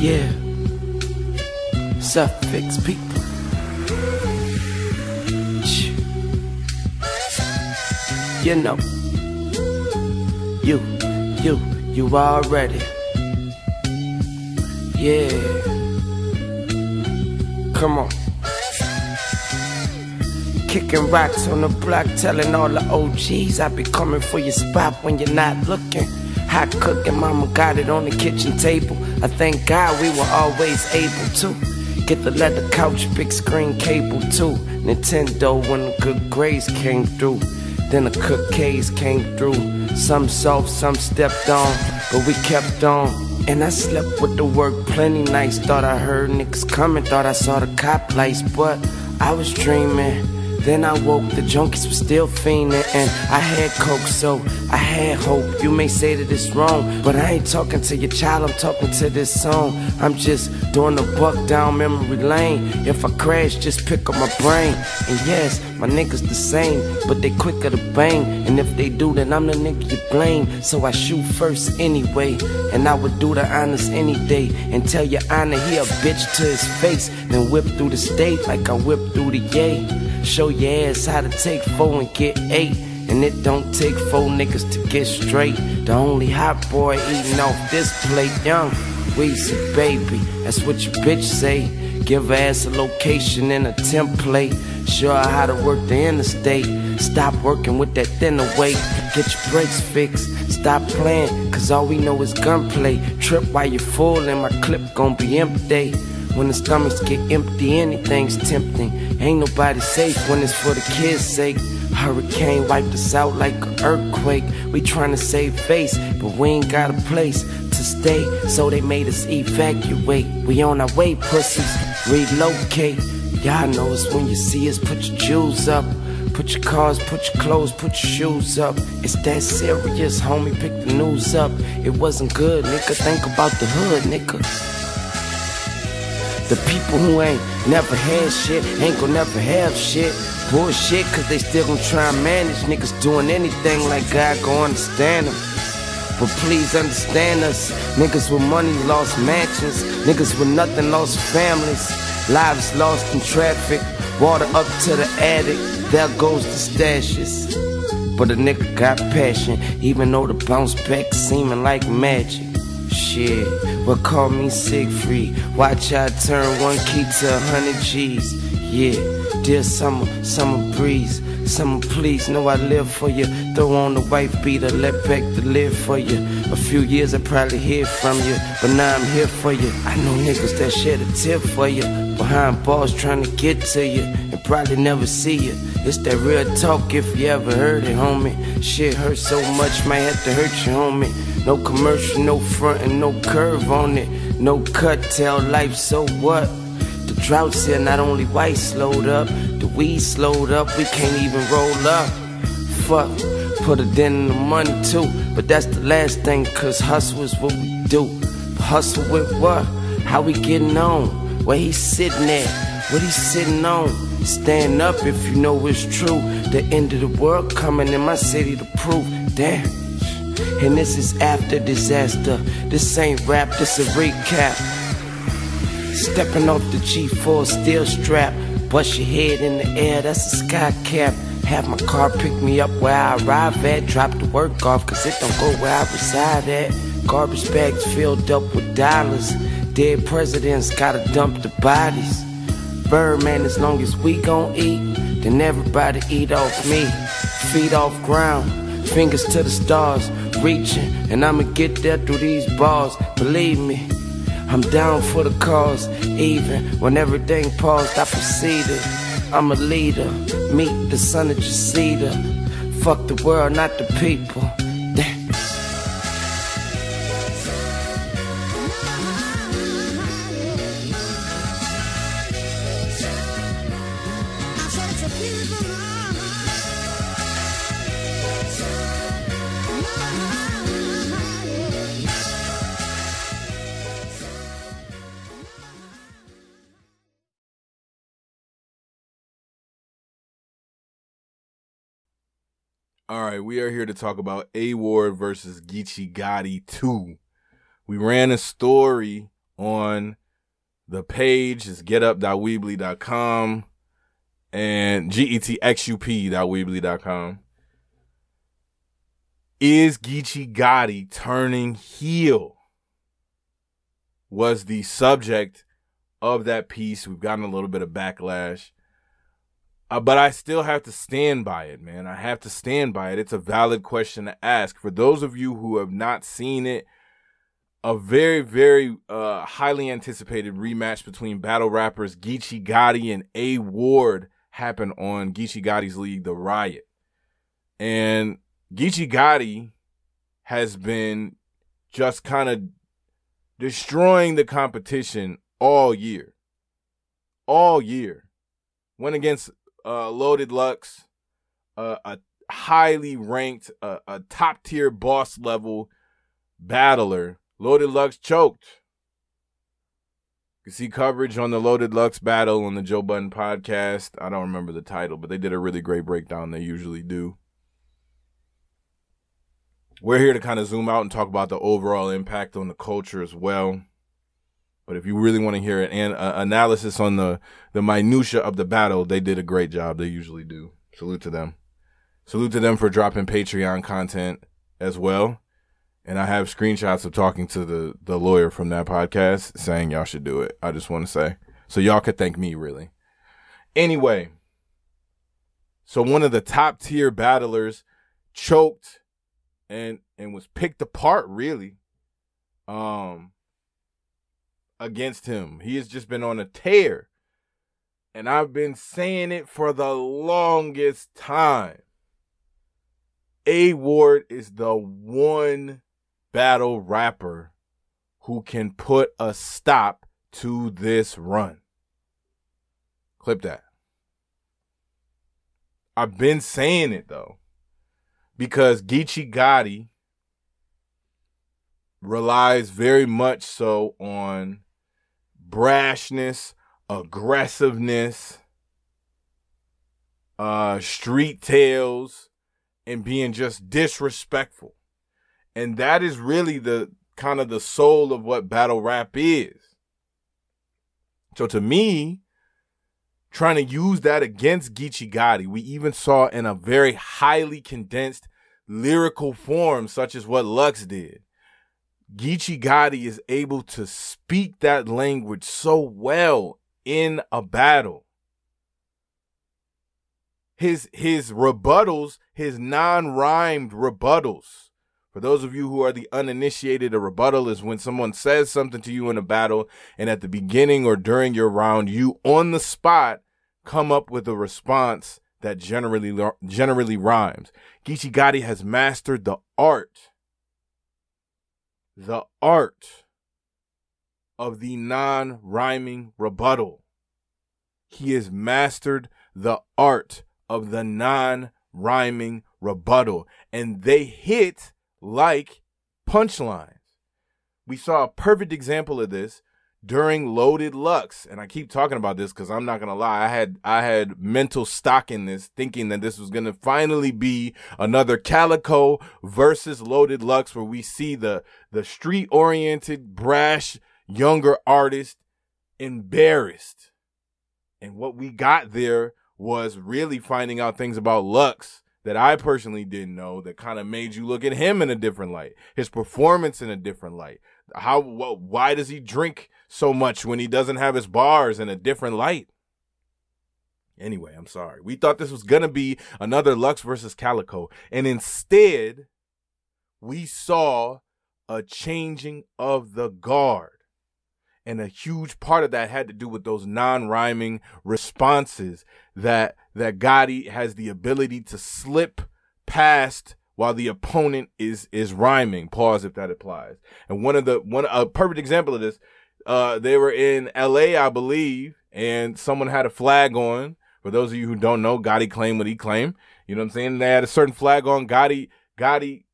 Yeah. Suffix people. You know. You, you, you already. Yeah. Come on. Kicking rocks on the block, telling all the OGs I be coming for your spot when you're not looking. Hot cooking, mama got it on the kitchen table. I thank God we were always able to get the leather couch, big screen cable too. Nintendo when the good grades came through. Then the cookies came through. Some soft, some stepped on, but we kept on. And I slept with the work plenty nights. Thought I heard niggas coming, thought I saw the cop lights, but I was dreaming. Then I woke, the junkies were still fiending, and I had coke, so I had hope. You may say that it's wrong, but I ain't talking to your child, I'm talking to this song. I'm just doing the buck down memory lane. If I crash, just pick up my brain. And yes, my niggas the same, but they quicker to bang. And if they do, then I'm the nigga you blame. So I shoot first anyway, and I would do the honors any day. And tell your honor he a bitch to his face, then whip through the state like I whip through the yay. Show your ass how to take four and get eight. And it don't take four niggas to get straight. The only hot boy eating off this plate, young Weezy baby. That's what your bitch say. Give her ass a location and a template. Show her how to work the interstate. Stop working with that thinner weight. Get your brakes fixed. Stop playing, cause all we know is gunplay. Trip while you're full and my clip gon' be empty. When the stomachs get empty, anything's tempting. Ain't nobody safe when it's for the kids' sake. Hurricane wiped us out like an earthquake. We trying to save face, but we ain't got a place to stay. So they made us evacuate. We on our way, pussies. Relocate. Y'all know it's when you see us, put your jewels up. Put your cars, put your clothes, put your shoes up. It's that serious, homie. Pick the news up. It wasn't good, nigga. Think about the hood, nigga. The people who ain't never had shit ain't gonna never have shit. Bullshit, cause they still gonna try and manage niggas doing anything like God gon' understand them. But please understand us. Niggas with money lost mansions. Niggas with nothing lost families. Lives lost in traffic. Water up to the attic. There goes the stashes. But a nigga got passion, even though the bounce back seeming like magic. Shit, well call me Siegfried. Watch I turn one key to a hundred G's. Yeah, dear summer, summer breeze. Summer please, know I live for you. Throw on the white beater, let back to live for you. A few years I probably hear from you, but now I'm here for you. I know niggas that shed a tip for you. Behind bars trying to get to you and probably never see you. It's that real talk if you ever heard it, homie. Shit hurts so much, might have to hurt you, homie. No commercial, no front, and no curve on it. No cut, tell life, so what? The droughts here, not only white slowed up, the weed slowed up, we can't even roll up. Fuck, put a dent in the money too, but that's the last thing, cause hustle is what we do. Hustle with what? How we getting on? Where he sitting at? What he sitting on? Stand up if you know it's true. The end of the world coming in my city to prove. Damn. And this is after disaster. This ain't rap, this a recap. Stepping off the G4 steel strap. Bust your head in the air, that's a sky cap. Have my car pick me up where I arrive at. Drop the work off, cause it don't go where I reside at. Garbage bags filled up with dollars. Dead presidents gotta dump the bodies. Birdman, as long as we gon' eat, then everybody eat off me. Feet off ground, fingers to the stars, reaching, and I'ma get there through these bars. Believe me, I'm down for the cause, even when everything paused. I proceeded. I'm a leader, meet the son of Jacida. Fuck the world, not the people. All right, we are here to talk about A Ward versus Geechi Gotti 2. We ran a story on the page is getup.weebly.com and getxup.weebly.com. Is Geechi Gotti turning heel? Was the subject of that piece. We've gotten a little bit of backlash. Uh, but I still have to stand by it, man. I have to stand by it. It's a valid question to ask. For those of you who have not seen it, a very, very uh, highly anticipated rematch between battle rappers Geechi Gotti and A Ward happened on Geechi Gotti's league, The Riot. And Geechi Gotti has been just kind of destroying the competition all year. All year. Went against uh, Loaded Lux, uh, a highly ranked, uh, a top tier boss level battler. Loaded Lux choked. You see coverage on the Loaded Lux battle on the Joe Budden podcast. I don't remember the title, but they did a really great breakdown. They usually do. We're here to kind of zoom out and talk about the overall impact on the culture as well. But if you really want to hear an uh, analysis on the the minutia of the battle, they did a great job. They usually do. Salute to them. Salute to them for dropping Patreon content as well. And I have screenshots of talking to the the lawyer from that podcast saying y'all should do it. I just want to say so y'all could thank me really. Anyway, so one of the top tier battlers choked and and was picked apart really. Um against him. He has just been on a tear. And I've been saying it for the longest time. A Ward is the one battle rapper who can put a stop to this run. Clip that. I've been saying it though, because Geechi Gotti relies very much so on brashness, aggressiveness, uh, street tales, and being just disrespectful. And that is really the kind of the soul of what battle rap is. So to me, trying to use that against Geechi Gotti, we even saw in a very highly condensed lyrical form, such as what Lux did. Geechi Gotti is able to speak that language so well in a battle. His his rebuttals, his non-rhymed rebuttals. For those of you who are the uninitiated, a rebuttal is when someone says something to you in a battle, and at the beginning or during your round, you on the spot come up with a response that generally generally rhymes. Geechi Gotti has mastered the art the art of the non rhyming rebuttal. He has mastered the art of the non rhyming rebuttal, and they hit like punchlines. We saw a perfect example of this during Loaded Lux, and I keep talking about this because I'm not gonna lie, I had I had mental stock in this, thinking that this was gonna finally be another Calicoe versus Loaded Lux, where we see the the street oriented, brash younger artist embarrassed, and what we got there was really finding out things about Lux that I personally didn't know that kind of made you look at him in a different light, his performance in a different light. How, wh- why does he drink so much when he doesn't have his bars in a different light? Anyway, I'm sorry. We thought this was to be another Lux versus Calicoe, And instead, we saw a changing of the guard. And a huge part of that had to do with those non-rhyming responses that that Gotti has the ability to slip past while the opponent is is rhyming. Pause if that applies. And one of the one a perfect example of this, uh, they were in L.A. I believe, and someone had a flag on. For those of you who don't know, Gotti claimed what he claimed. You know what I'm saying? They had a certain flag on. Gotti Gotti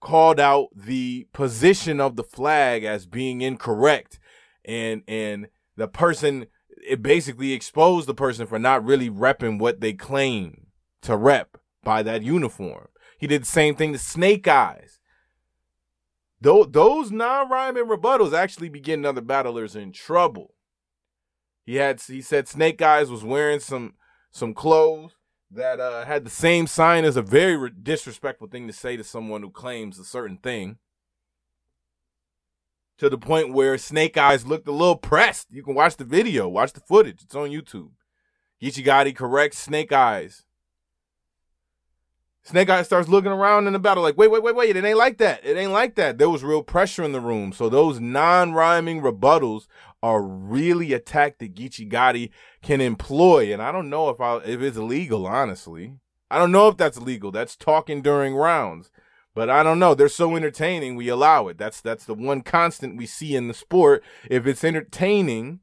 called out the position of the flag as being incorrect and and the person it basically exposed the person for not really repping what they claim to rep by that uniform. He did the same thing to Snake Eyes. Those, those non-rhyming rebuttals actually be getting other battlers in trouble. He had he said Snake Eyes was wearing some some clothes that uh, had the same sign as a very re- disrespectful thing to say to someone who claims a certain thing. To the point where Snake Eyes looked a little pressed. You can watch the video, watch the footage. It's on YouTube. Gotti corrects Snake Eyes. Snake Eyes starts looking around in the battle like, wait, wait, wait, wait. It ain't like that. It ain't like that. There was real pressure in the room. So those non-rhyming rebuttals are really a tactic Geechi Gotti can employ. And I don't know if I if it's legal, honestly. I don't know if that's legal. That's talking during rounds. But I don't know. They're so entertaining, we allow it. That's that's the one constant we see in the sport. If it's entertaining,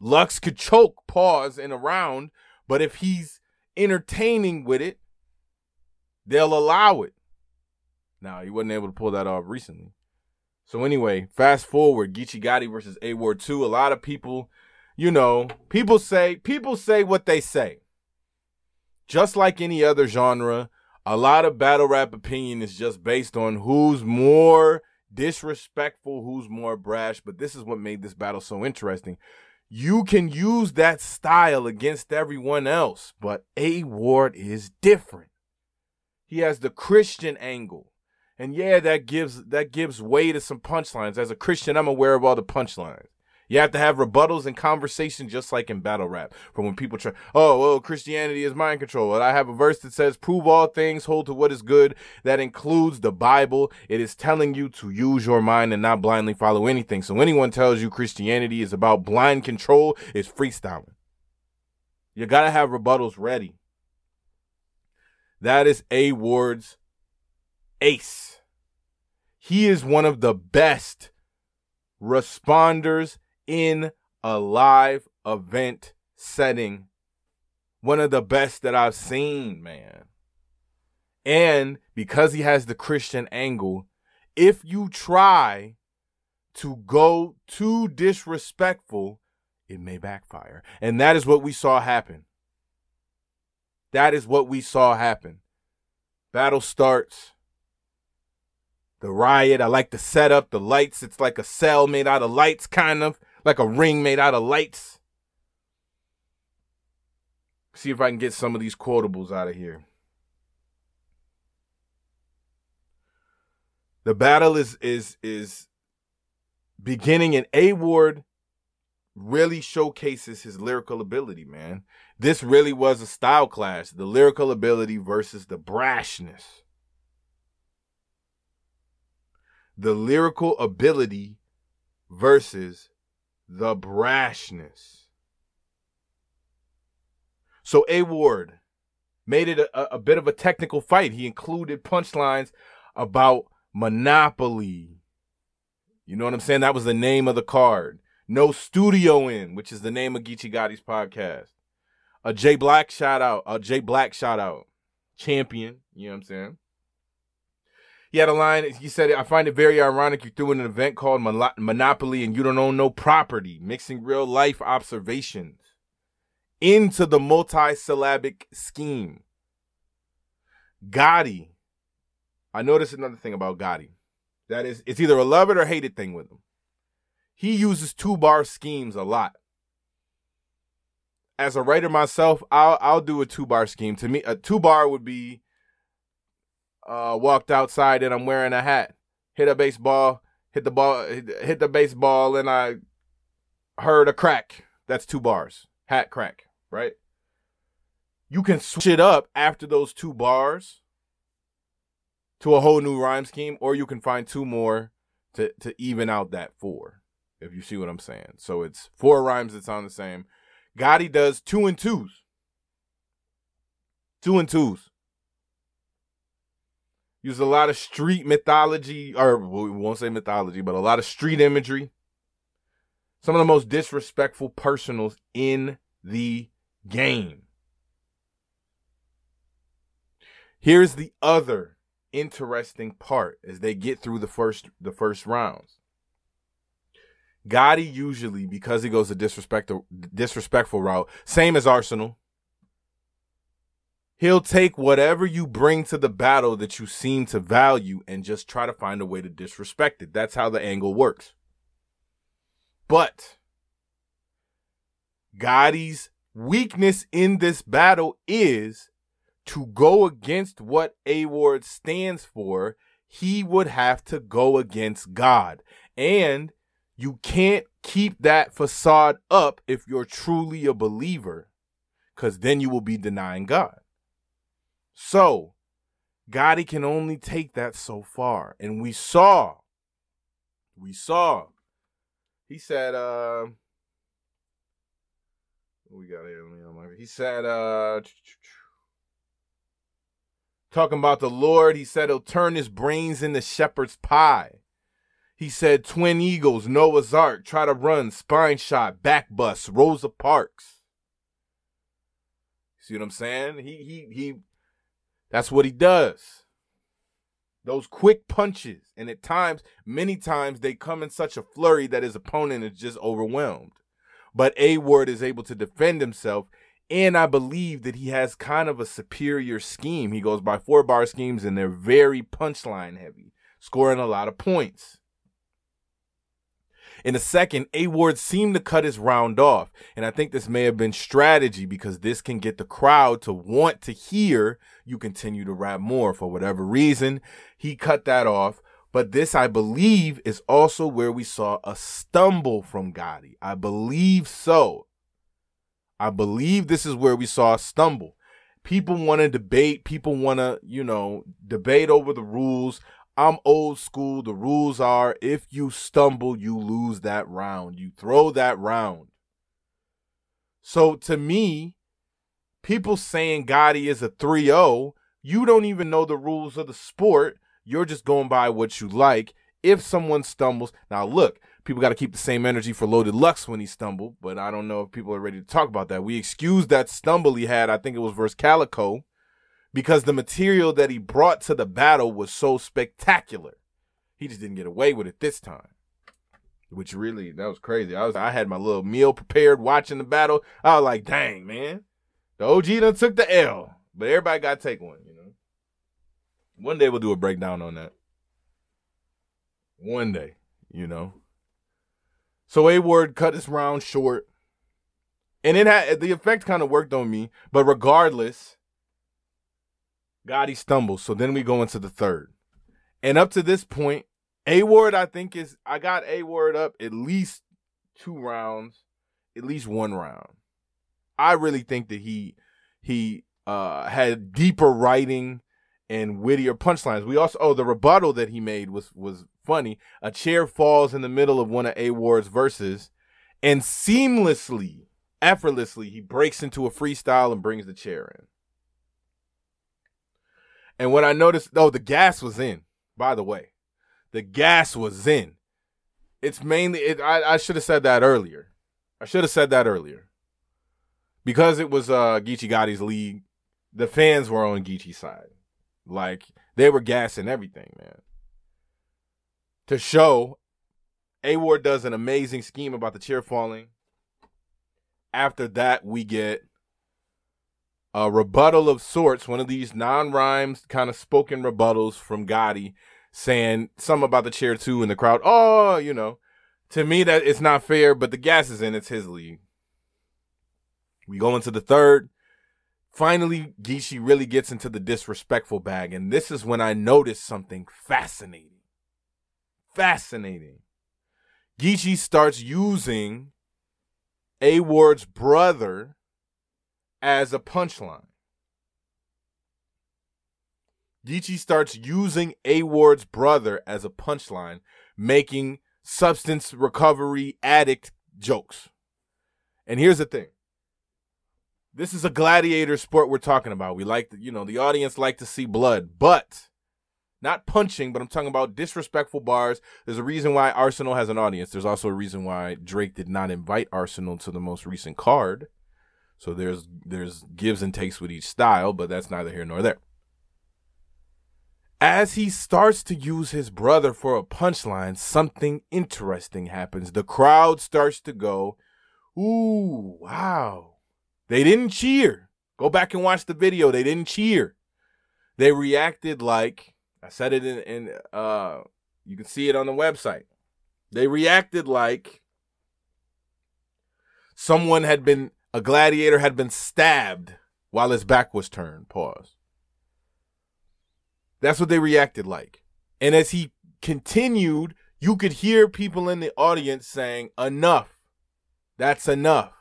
Lux could choke pause in a round, but if he's entertaining with it, they'll allow it. Now, he wasn't able to pull that off recently. So anyway, fast forward, Geechi Gotti versus A Ward 2. A lot of people, you know, people say people say what they say. Just like any other genre, a lot of battle rap opinion is just based on who's more disrespectful, who's more brash, but this is what made this battle so interesting. You can use that style against everyone else, but A Ward is different. He has the Christian angle. And yeah, that gives that gives way to some punchlines. As a Christian, I'm aware of all the punchlines. You have to have rebuttals and conversation just like in battle rap. From when people try, oh, well, Christianity is mind control. I have a verse that says, prove all things, hold to what is good. That includes the Bible. It is telling you to use your mind and not blindly follow anything. So anyone tells you Christianity is about blind control, is freestyling. You gotta have rebuttals ready. That is A Ward's ace. He is one of the best responders in a live event setting. One of the best that I've seen, man. And because he has the Christian angle, if you try to go too disrespectful, it may backfire. And that is what we saw happen. That is what we saw happen. Battle starts the riot. I like the setup, the lights. It's like a cell made out of lights, kind of like a ring made out of lights. See if I can get some of these quotables out of here. The battle is is is beginning and A Ward really showcases his lyrical ability, man. This really was a style clash. The lyrical ability versus the brashness. the lyrical ability versus the brashness. So A Ward made it a, a, bit of a technical fight. He included punchlines about Monopoly. You know what I'm saying? That was the name of the card. No studio in, which is the name of Geechi Gotti's podcast. A J Black shout out. A J Black shout out. Champion. You know what I'm saying? He had a line. He said, "I find it very ironic you threw in an event called Monopoly and you don't own no property, mixing real life observations into the multi-syllabic scheme." Gotti. I noticed another thing about Gotti. That is, it's either a love it or hate it thing with him. He uses two bar schemes a lot. As a writer myself, I'll I'll do a two bar scheme. To me, a two bar would be uh, walked outside and I'm wearing a hat. Hit a baseball, hit the ball, hit the baseball, and I heard a crack. That's two bars. Hat crack, right? You can switch it up after those two bars to a whole new rhyme scheme, or you can find two more to, to even out that four, if you see what I'm saying. So it's four rhymes that sound the same. Gotti does two and twos. Two and twos. Use a lot of street mythology, or we won't say mythology, but a lot of street imagery. Some of the most disrespectful personals in the game. Here's the other interesting part as they get through the first the first rounds. Gotti usually, because he goes a disrespectful disrespectful route, same as Arsonal. He'll take whatever you bring to the battle that you seem to value and just try to find a way to disrespect it. That's how the angle works. But Gotti's weakness in this battle is to go against what A Ward stands for, he would have to go against God. And you can't keep that facade up if you're truly a believer, because then you will be denying God. So, Gotti can only take that so far. And we saw, we saw, he said, uh, we got here? He said, uh, talking about the Lord, he said he'll turn his brains into shepherd's pie. He said Twin Eagles, Noah's Ark, try to run, spine shot, back bust, Rosa Parks. See what I'm saying? He he he that's what he does. Those quick punches. And at times, many times, they come in such a flurry that his opponent is just overwhelmed. But A Ward is able to defend himself. And I believe that he has kind of a superior scheme. He goes by four bar schemes and they're very punchline heavy, scoring a lot of points. In a second, A Ward seemed to cut his round off. And I think this may have been strategy because this can get the crowd to want to hear you continue to rap more. For whatever reason, he cut that off. But this, I believe, is also where we saw a stumble from Gotti. I believe so. I believe this is where we saw a stumble. People want to debate. People want to, you know, debate over the rules. I'm old school. The rules are if you stumble, you lose that round. You throw that round. So to me, people saying Gotti is a 3 0, you don't even know the rules of the sport. You're just going by what you like. If someone stumbles, now look, people got to keep the same energy for Loaded Lux when he stumbled, but I don't know if people are ready to talk about that. We excused that stumble he had, I think it was versus Calicoe because the material that he brought to the battle was so spectacular. He just didn't get away with it this time. Which really that was crazy. I was I had my little meal prepared watching the battle. I was like, dang, man. The OG done took the L. But everybody gotta take one, you know. One day we'll do a breakdown on that. One day, you know. So A Ward cut his round short. And it had the effect kind of worked on me. But regardless, Gotti stumbles. So then we go into the third. And up to this point, A Ward, I think, is I got A Ward up at least two rounds, at least one round. I really think that he he uh had deeper writing and wittier punchlines. We also oh the rebuttal that he made was was funny. A chair falls in the middle of one of A Ward's verses, and seamlessly, effortlessly, he breaks into a freestyle and brings the chair in. And what I noticed, oh, the gas was in. By the way, the gas was in. It's mainly. It, I I should have said that earlier. I should have said that earlier. Because it was uh Geechi Gotti's league, the fans were on Geechi's side. Like they were gassing everything, man. To show, A Ward does an amazing scheme about the chair falling. After that, we get a rebuttal of sorts, one of these non-rhymes kind of spoken rebuttals from Gotti saying something about the chair too in the crowd. Oh, you know, to me that it's not fair, but the gas is in, it's his league. We go into the third. Finally, Geechi really gets into the disrespectful bag, and this is when I noticed something fascinating. Fascinating. Geechi starts using A Ward's brother as a punchline. Geechi starts using A Ward's brother as a punchline, making substance recovery addict jokes. And here's the thing. This is a gladiator sport we're talking about. We like, you know, the audience like to see blood, but not punching, but I'm talking about disrespectful bars. There's a reason why Arsonal has an audience. There's also a reason why Drake did not invite Arsonal to the most recent card. So there's there's gives and takes with each style, but that's neither here nor there. As he starts to use his brother for a punchline, something interesting happens. The crowd starts to go, "Ooh, wow." They didn't cheer Go back and watch the video. They didn't cheer. They reacted like I said it in, in uh you can see it on the website. They reacted like someone had been a gladiator had been stabbed while his back was turned. Pause. That's what they reacted like. And as he continued, you could hear people in the audience saying, Enough. That's enough.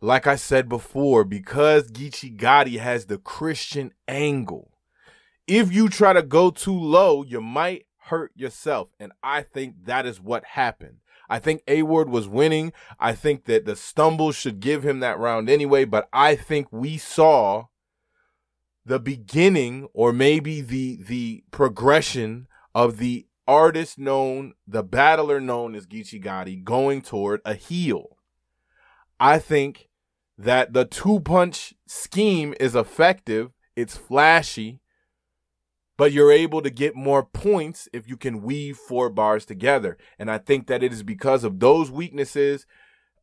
Like I said before, because Geechi Gotti has the Christian angle, if you try to go too low, you might hurt yourself. And I think that is what happened. I think A Ward was winning. I think that the stumble should give him that round anyway, but I think we saw the beginning or maybe the the progression of the artist known, the battler known as Geechi Gotti going toward a heel. I think that the two punch scheme is effective. It's flashy but you're able to get more points if you can weave four bars together. And I think that it is because of those weaknesses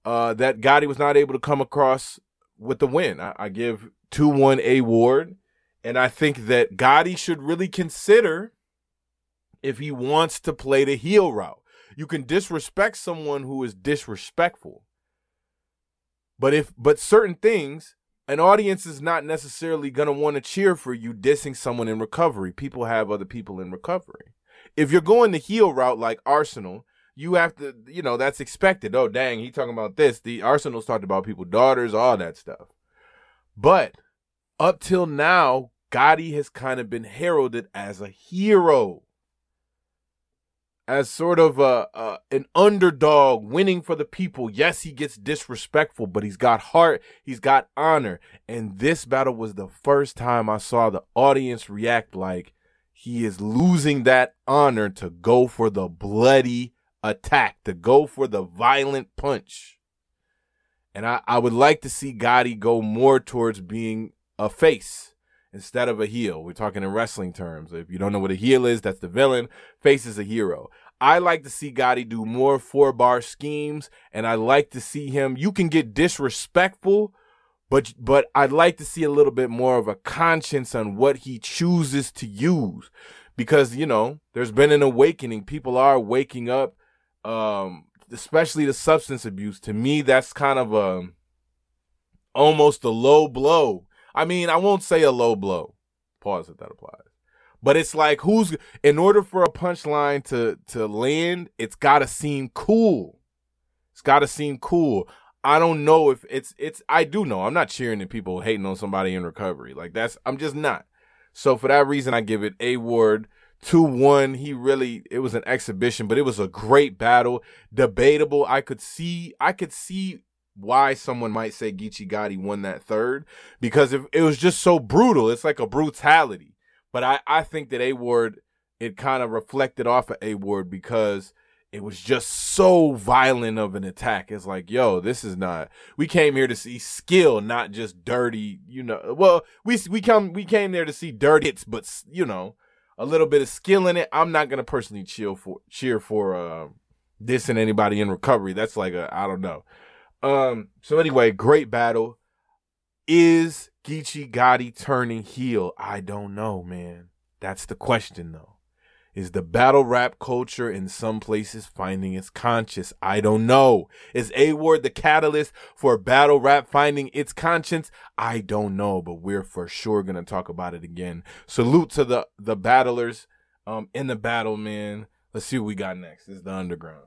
uh, that Gotti was not able to come across with the win. I, I give 2 1 A Ward. And I think that Gotti should really consider if he wants to play the heel route. You can disrespect someone who is disrespectful. But if but certain things an audience is not necessarily going to want to cheer for you dissing someone in recovery. People have other people in recovery. If you're going the heel route like Arsonal, you have to, you know, that's expected. Oh, dang, he talking about this. The Arsonal's talked about people, daughters, all that stuff. But up till now, Gotti has kind of been heralded as a hero as sort of a, a, an underdog winning for the people. Yes, he gets disrespectful, but he's got heart, he's got honor. And this battle was the first time I saw the audience react like he is losing that honor to go for the bloody attack, to go for the violent punch. And I, I would like to see Gotti go more towards being a face instead of a heel. We're talking in wrestling terms. If you don't know what a heel is, that's the villain. Face is a hero. I like to see Gotti do more four bar schemes, and I like to see him. You can get disrespectful, but but I'd like to see a little bit more of a conscience on what he chooses to use, because you know there's been an awakening. People are waking up, um, especially the substance abuse. To me, that's kind of a almost a low blow I mean, I won't say a low blow. Pause if that applies. But it's like who's in order for a punchline to to land, it's gotta seem cool. It's gotta seem cool. I don't know if it's it's I do know. I'm not cheering at people hating on somebody in recovery. Like that's I'm just not. So for that reason I give it A Ward 2-1. He really it was an exhibition, but it was a great battle. Debatable. I could see I could see why someone might say Geechi Gotti won that third because if it was just so brutal. It's like a brutality. But I, I think that A Ward, it kind of reflected off of A Ward because it was just so violent of an attack. It's like, yo, this is not. We came here to see skill, not just dirty. You know, well, we we come we came there to see dirty hits, but you know, a little bit of skill in it. I'm not gonna personally cheer for cheer for uh, this and anybody in recovery. That's like a I don't know. Um, so anyway, great battle. Is Geechi Gotti turning heel? I don't know, man. That's the question though. Is the battle rap culture in some places finding its conscience? I don't know. Is A Ward the catalyst for battle rap finding its conscience? I don't know, but we're for sure gonna talk about it again. Salute to the the battlers um in the battle, man. Let's see what we got next. This is the underground.